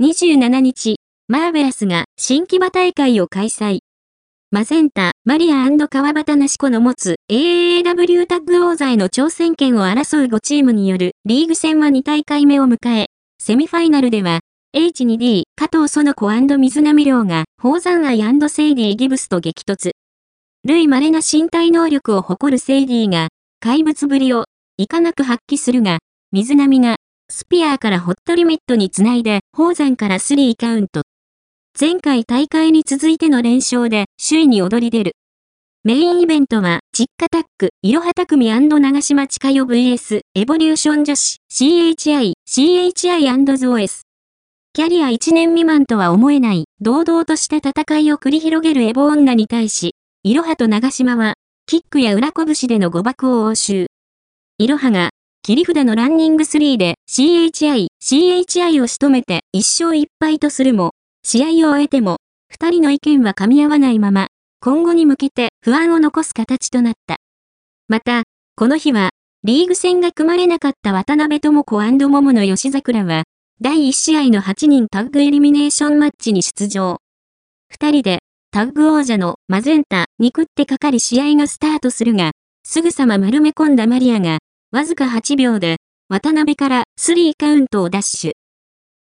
27日、マーベラスが新木場大会を開催。マゼンタ、マリア川端なし子の持つ AAW タッグ王座への挑戦権を争う5チームによるリーグ戦は2大会目を迎え、セミファイナルでは H2D 加藤園子水波亮が宝山愛セイディギブスと激突。類稀な身体能力を誇るセイディが怪物ぶりをいかなく発揮するが、水波がスピアーからホットリミットにつないで宝山からスリーカウント。前回大会に続いての連勝で首位に躍り出る。メインイベントは、実家タック、いろはたくみ長島千佳代 VS、エボリューション女子、CHI、CHI&ZOS。キャリア1年未満とは思えない、堂々とした戦いを繰り広げるエボ女に対し、いろはと長島は、キックや裏拳での誤爆を応酬。いろはが、切り札のランニング3で CHI、CHI を仕留めて1勝1敗とするも、試合を終えても、二人の意見は噛み合わないまま、今後に向けて不安を残す形となった。また、この日は、リーグ戦が組まれなかった渡辺智子桃の吉桜は、第1試合の8人タッグエリミネーションマッチに出場。二人で、タッグ王者のマゼンタに食ってかかり試合がスタートするが、すぐさま丸め込んだマリアが、わずか8秒で、渡辺からスリーカウントをダッシュ。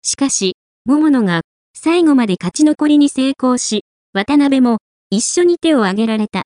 しかし、桃野が、最後まで勝ち残りに成功し、渡辺も、一緒に手を挙げられた。